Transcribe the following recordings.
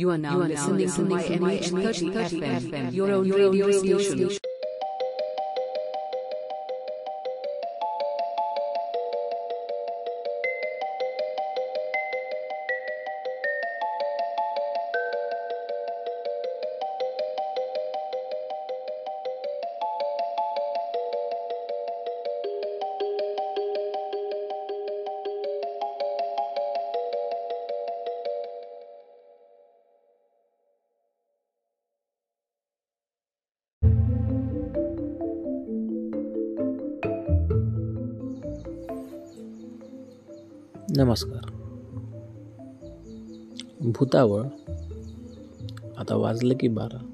You are now listening to my MH30 FM, your own radio station. नमस्कार. भूतावळ. आता वाजलं की बारा.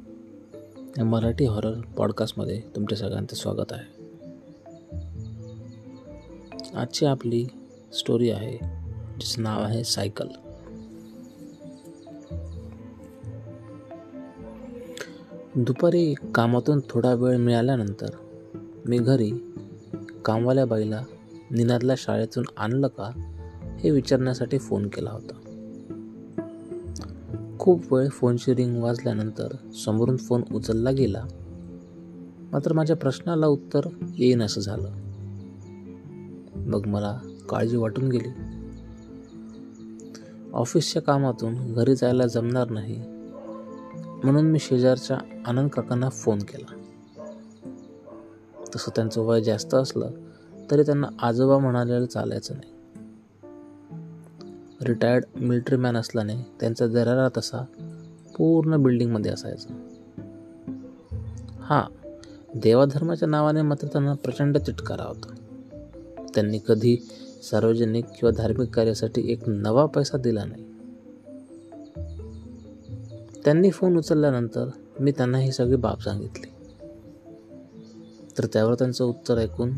या मराठी हॉरर पॉडकास्टमध्ये तुमच्या सगळ्यांचं स्वागत आहे. आजची आपली स्टोरी आहे जिचं नाव आहे सायकल. दुपारी कामातून थोडा वेळ मिळाल्यानंतर मी घरी कामवाल्या बाईला निनादला शाळेतून आणलं का? हे विचारण्यासाठी फोन केला होता. खूप वेळ फोनची रिंग वाजल्यानंतर समोरून फोन उचलला गेला. मात्र माझ्या प्रश्नाला उत्तर येईन असं झालं. मग मला काळजी वाटून गेली. ऑफिसच्या कामातून घरी जायला जमणार नाही म्हणून मी शेजारच्या आनंद काकांना फोन केला. तसं त्यांचं वय जास्त असलं तरी त्यांना आजोबा म्हणालेलं चालायचं नाही. रिटायर्ड मिलिटरी मॅन असल्याने त्यांचा दरारा तसा पूर्ण बिल्डिंगमध्ये असायचा. हां देवाधर्माच्या नावाने मात्र त्यांना प्रचंड तिटकारा होता. त्यांनी कधी सार्वजनिक किंवा धार्मिक कार्यासाठी एक नवा पैसा दिला नाही. त्यांनी फोन उचलल्यानंतर मी त्यांना ही सगळी बाब सांगितली. तर त्यावर त्यांचं उत्तर ऐकून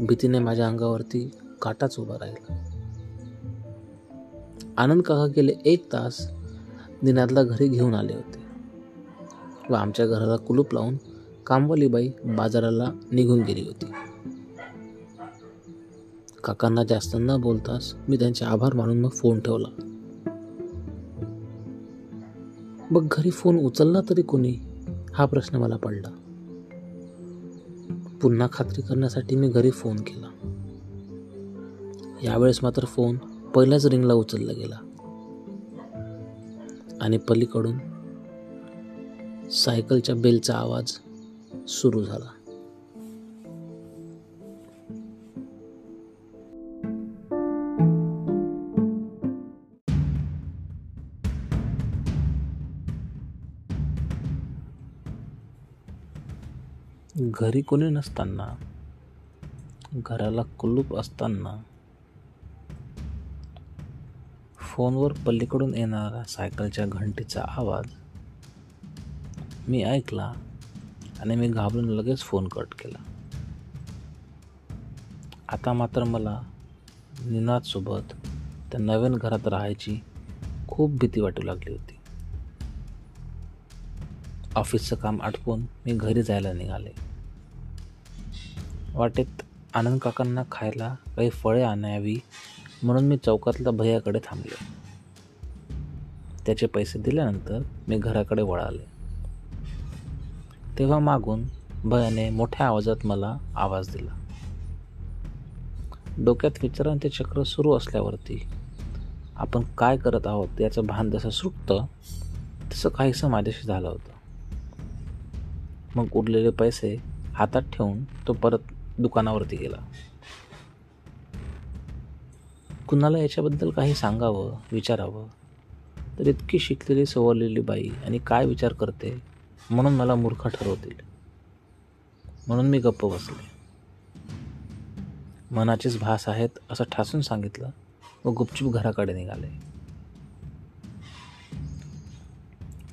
भीतीने माझ्या अंगावरती काटाच उभा राहिला. आनंद काका गेले एक तास निनादला घरी घेऊन आले होते. व आमच्या घराला कुलूप लावून कामवालीबाई बाजाराला निघून गेली होती. काकांना जास्त न बोलताच मी त्यांचे आभार मानून मग फोन ठेवला. मग घरी फोन उचलला तरी कोणी? हा प्रश्न मला पडला. पुन्हा खात्री करण्यासाठी मी घरी फोन केला. यावेळेस मात्र फोन पहिल्याच रिंगला उचलला गेला. आणि पलीकडून सायकलच्या बेलचा आवाज सुरू झाला. घरी कोणी नसताना घराला कुलूप असताना फोनवर पलीकडून येणारा सायकलच्या घंटीचा आवाज मी ऐकला आणि मी घाबरून लगेच फोन कट केला. आता मात्र मला निनादसोबत त्या नवीन घरात राहायची खूप भीती वाटू लागली होती. ऑफिसचं काम आटपून मी घरी जायला निघाले. वाटेत आनंद काकांना खायला काही फळे आणावी म्हणून मी चौकातल्या भैयाकडे थांबले. त्याचे पैसे दिल्यानंतर मी घराकडे वळाले. तेव्हा मागून भयाने मोठ्या आवाजात मला आवाज दिला. डोक्यात विचारांचे चक्र सुरू असल्यावरती आपण काय करत आहोत याचं भान जसं सुटतं तसं काहीसं माझ्याशी झालं होतं. मग उरलेले पैसे हातात ठेवून तो परत दुकानावरती गेला. कुणाला याच्याबद्दल काही सांगावं विचारावं? तर इतकी शिकलेली सवरलेली बाई आणि काय विचार करते? म्हणून मला मूर्ख ठरवतील. म्हणून मी गप्प बसले. मनाचेच भास आहेत असं ठासून सांगितलं व गुपचूप घराकडे निघाले.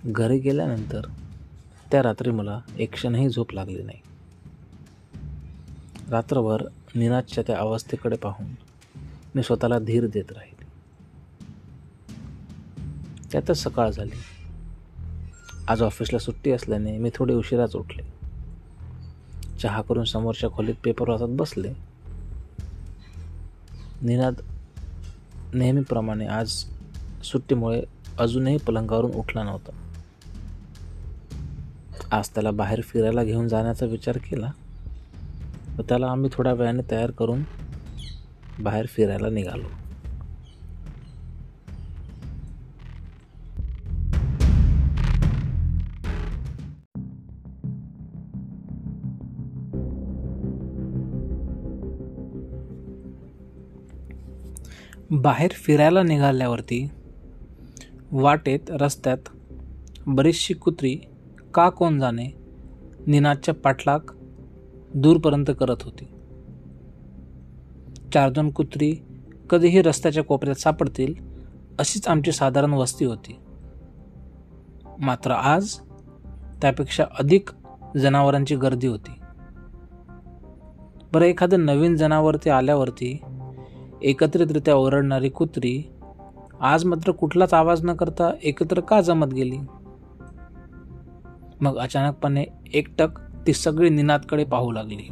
घरी गेल्यानंतर त्या रात्री मला एक क्षणही झोप लागली नाही. रात्रभर निनादच्या त्या अवस्थेकडे पाहून मी स्वतःला धीर देत राहिले. त्यातच सकाळ झाली. आज ऑफिसला सुट्टी असल्याने मी थोडे उशिराच उठले. चहा करून समोरच्या खोलीत पेपर वाचत बसले. निनाद नेहमीप्रमाणे आज सुट्टीमुळे अजूनही पलंगावरून उठला नव्हता. आज त्याला बाहेर फिरायला घेऊन जाण्याचा विचार केला व त्याला आम्ही थोड्या वेळाने तयार करून बाहेर फिरायला निघालो. बाहेर फिरायला निघाल्यावरती वाटेत रस्त्यात बरीचशी कुत्री का कोण जाणे निनादच्या पाठलाग दूरपर्यंत करत होती. चार दोन कुत्री कधीही रस्त्याच्या कोपऱ्यात सापडतील अशीच आमची साधारण वस्ती होती. मात्र आज त्यापेक्षा अधिक जनावरांची गर्दी होती. बरं एखादं नवीन जनावर ते आल्यावरती एकत्रितरित्या ओरडणारी कुत्री आज मात्र कुठलाच आवाज न करता एकत्र का जमत गेली? मग अचानकपणे एकटक ती सगळी निनादकडे पाहू लागली.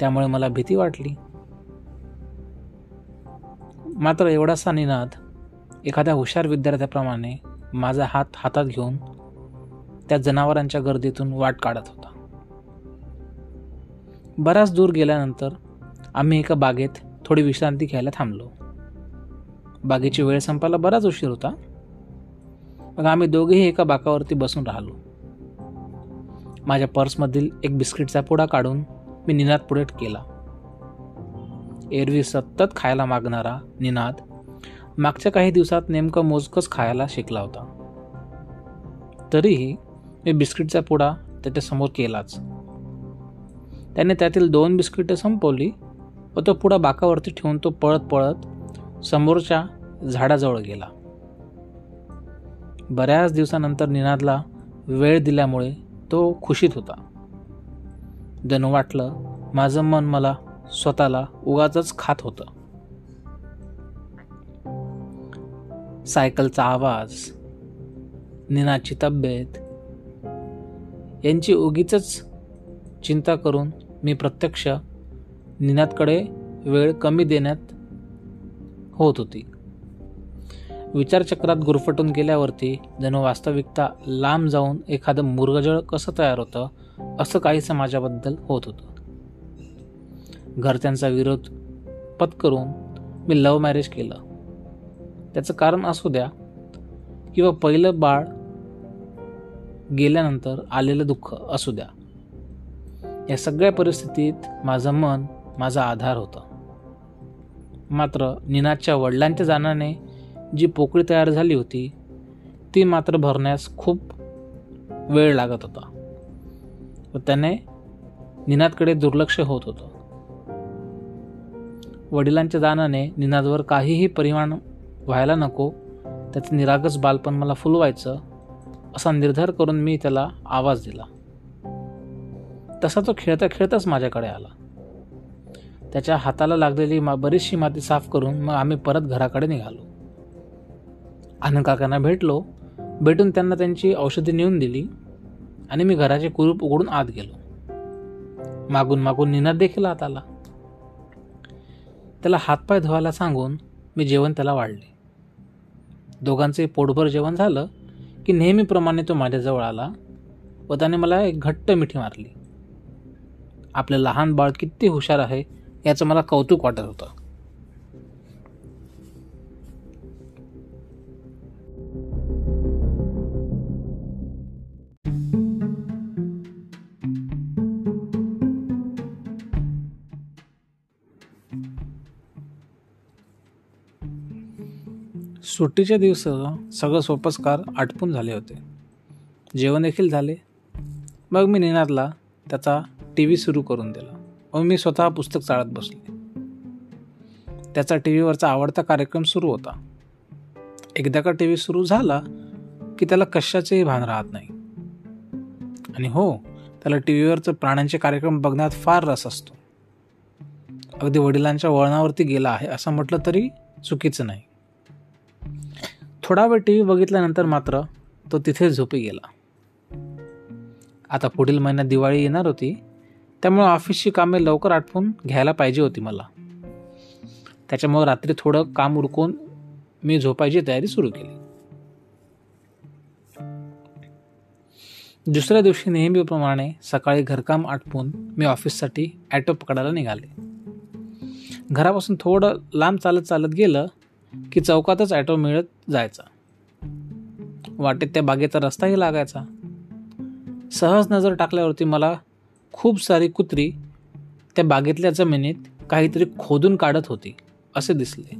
त्यामुळे मला भीती वाटली. मात्र एवढासा निनाद एखाद्या हुशार विद्यार्थ्याप्रमाणे माझा हात हातात घेऊन त्या जनावरांच्या गर्दीतून वाट काढत होता. बराच दूर गेल्यानंतर आम्ही एका बागेत थोडी विश्रांती घ्यायला थांबलो. बागेची वेळ संपायला बराच उशीर होता. मग आम्ही दोघेही एका बाकावरती बसून राहिलो. माझ्या पर्समधील एक बिस्किटचा पुडा काढून मी निनाद पुढे केला. एरवी सतत खायला मागणारा निनाद मागच्या काही दिवसात नेमकं मोजकंच खायला शिकला होता. तरीही मी बिस्किटचा पुडा त्याच्यासमोर केलाच. त्याने त्यातील दोन बिस्किटं संपवली व तो पुढा बाकावरती ठेवून तो पळत पळत समोरच्या झाडाजवळ गेला. बऱ्याच दिवसानंतर निनादला वेळ दिल्यामुळे तो खुशीत होता. जणू वाटलं माझं मन मला स्वतःला उगाच खात होतं. सायकलचा आवाज निनाची तब्येत यांची उगीच चिंता करून मी प्रत्यक्ष निनादकडे वेळ कमी देण्यात होत होती. विचारचक्रात गुरफटून गेल्यावरती जणू वास्तविकता लांब जाऊन एखादं मुरगजळ कसं तयार होतं असं काही समाजाबद्दल होत होतं. घरच्यांचा विरोध पत्करून मी लव्ह मॅरेज केलं. त्याचं कारण असू द्या किंवा पहिलं बाळ गेल्यानंतर आलेलं दुःख असू द्या. या सगळ्या परिस्थितीत माझं मन माझा आधार होता. मात्र निनादच्या वडिलांच्या जाण्याने जी पोकळी तयार झाली होती ती मात्र भरण्यास खूप वेळ लागत होता. व त्याने निनादकडे दुर्लक्ष होत होतं. वडिलांच्या दानाने निनादवर काहीही परिमाण व्हायला नको त्याचं निरागस बालपण मला फुलवायचं असा निर्धार करून मी त्याला आवाज दिला. तसा तो खेळता खेळताच माझ्याकडे आला. त्याच्या हाताला लागलेली मा बरीचशी माती साफ करून मग आम्ही परत घराकडे निघालो. आनंद काकांना भेटलो भेटून त्यांना त्यांची औषधी नेऊन दिली आणि मी घराचे कुरूप उघडून आत गेलो. मागून मागून निनाद देखील आत आला. त्याला हातपाय धुवायला सांगून मी जेवण त्याला वाढले. दोघांचे पोटभर जेवण झालं की नेहमीप्रमाणे तो माझ्याजवळ आला व त्याने मला एक घट्ट मिठी मारली. आपलं लहान बाळ किती हुशार आहे याचं मला कौतुक वाटत होतं. सुट्टीच्या दिवस सगळं सोपस्कार आटपून झाले होते. जेवण देखील झाले. मग मी निनादला त्याचा टी व्ही सुरू करून दिला व मी स्वतः पुस्तक चाळत बसले. त्याचा टी व्हीवरचा आवडता कार्यक्रम सुरू होता. एकदा का टी व्ही सुरू झाला की त्याला कशाचेही भान राहत नाही. आणि हो त्याला टी व्हीवरचं प्राण्यांचे कार्यक्रम बघण्यात फार रस असतो. अगदी वडिलांच्या वळणावरती गेला आहे असं म्हटलं तरी चुकीचं नाही. थोडा वेळ टी व्ही बघितल्यानंतर मात्र तो तिथेच झोपी गेला. आता पुढील महिन्यात दिवाळी येणार होती त्यामुळे ऑफिसची कामे लवकर आटपून घ्यायला पाहिजे होती मला. त्याच्यामुळे रात्री थोडं काम उरकून मी झोपायची तयारी सुरू केली. दुसऱ्या दिवशी नेहमीप्रमाणे सकाळी घरकाम आटपून मी ऑफिससाठी ॲटो पकडायला निघाले. घरापासून थोडं लांब चालत चालत गेलं की चौकातच ॲटो मिळत जायचा. वाटेत त्या बागेचा रस्ताही लागायचा. सहज नजर टाकल्यावरती मला खूप सारी कुत्री त्या बागेतल्या जमिनीत काहीतरी खोदून काढत होती असे दिसले.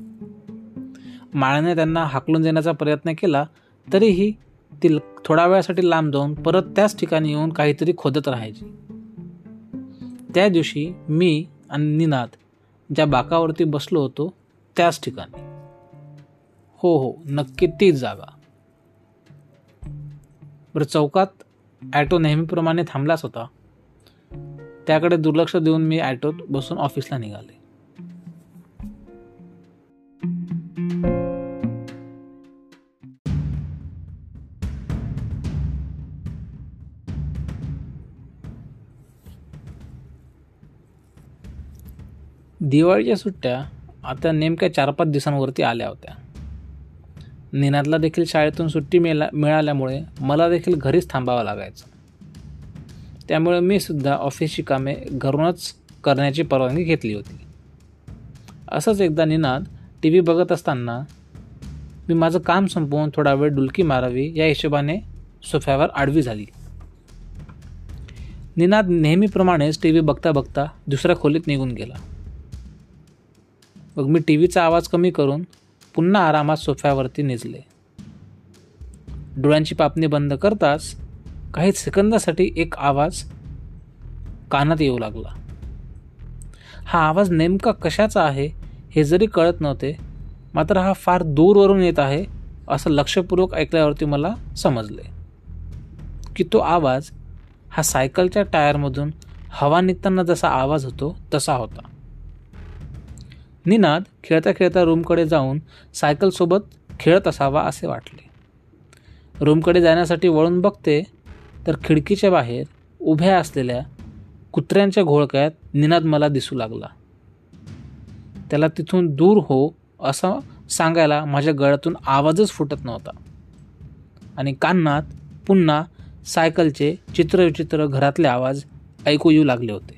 माळ्याने त्यांना हाकलून देण्याचा प्रयत्न केला तरीही ती थोड्या वेळासाठी लांब जाऊन परत त्याच ठिकाणी येऊन काहीतरी खोदत राहायची. त्या दिवशी मी आणि निनाद ज्या बाकावरती बसलो होतो त्याच ठिकाणी. हो हो. नक्की तीच जागा. बरं चौकात ॲटो नेहमीप्रमाणे थांबलाच होता. त्याकडे दुर्लक्ष देऊन मी ॲटोत बसून ऑफिसला निघाले. दिवाळीच्या सुट्ट्या आता नेमक्या चार पाच दिवसांवरती आल्या होत्या. निनादला देखील शाळेतून सुट्टी मिळा मिळाल्यामुळे मला देखील घरीच थांबावं लागायचं. त्यामुळे मी सुद्धा ऑफिसची कामे घरूनच करण्याची परवानगी घेतली होती. असंच एकदा निनाद टी व्ही बघत असताना मी माझं काम संपवून थोडा वेळ डुलकी मारावी या हिशोबाने सोफ्यावर आडवी झाली. निनाद नेहमीप्रमाणेच टी व्ही बघता बघता दुसऱ्या खोलीत निघून गेला. मग मी टी व्हीचा आवाज कमी करून पुन्हा आरामात सोफ्यावरती निजले. डोळ्यांची पापणी बंद करताच काही सेकंदासाठी एक आवाज कानात येऊ लागला. हा आवाज नेमका कशाचा आहे हे जरी कळत नव्हते मात्र हा फार दूरवरून येत आहे असं लक्षपूर्वक ऐकल्यावरती मला समजले की तो आवाज हा सायकलच्या टायरमधून हवा निघताना जसा आवाज होतो तसा होता. निनाद खेळता खेळता रूमकडे जाऊन सायकलसोबत खेळत असावा असे वाटले. रूमकडे जाण्यासाठी वळून बघते तर खिडकीच्या बाहेर उभ्या असलेल्या कुत्र्यांच्या घोळक्यात निनाद मला दिसू लागला. त्याला तिथून दूर हो असं सांगायला माझ्या गळ्यातून आवाजच फुटत नव्हता. आणि कानात पुन्हा सायकलचे चित्रविचित्र घरातले आवाज ऐकू येऊ लागले होते.